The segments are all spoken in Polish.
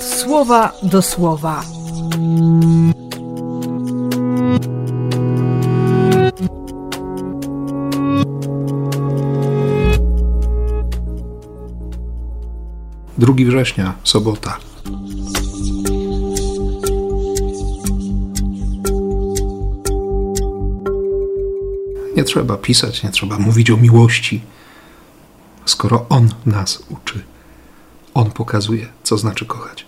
słowa do słowa. Drugi września, sobota. Nie trzeba pisać, nie trzeba mówić o miłości, skoro On nas uczy. On pokazuje, co znaczy kochać.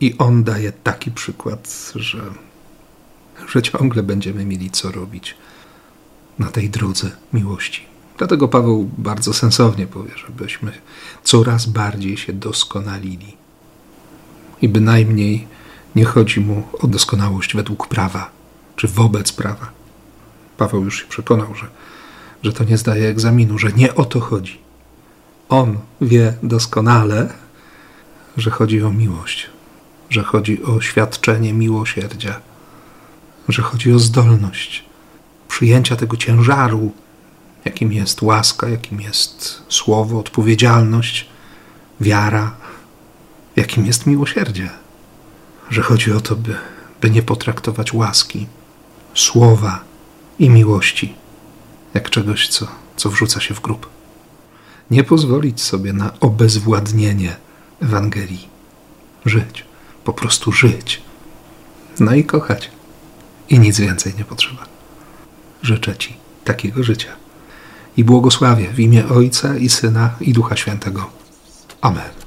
I On daje taki przykład, że, że ciągle będziemy mieli co robić na tej drodze miłości. Dlatego Paweł bardzo sensownie powie, żebyśmy coraz bardziej się doskonalili. I bynajmniej nie chodzi mu o doskonałość według prawa, czy wobec prawa. Paweł już się przekonał, że, że to nie zdaje egzaminu, że nie o to chodzi. On wie doskonale, że chodzi o miłość, że chodzi o świadczenie miłosierdzia, że chodzi o zdolność przyjęcia tego ciężaru, jakim jest łaska, jakim jest słowo, odpowiedzialność, wiara, jakim jest miłosierdzie. Że chodzi o to, by, by nie potraktować łaski, słowa i miłości jak czegoś, co, co wrzuca się w grób. Nie pozwolić sobie na obezwładnienie Ewangelii. Żyć, po prostu żyć. No i kochać. I nic więcej nie potrzeba. Życzę Ci takiego życia i błogosławię w imię Ojca i Syna i Ducha Świętego. Amen.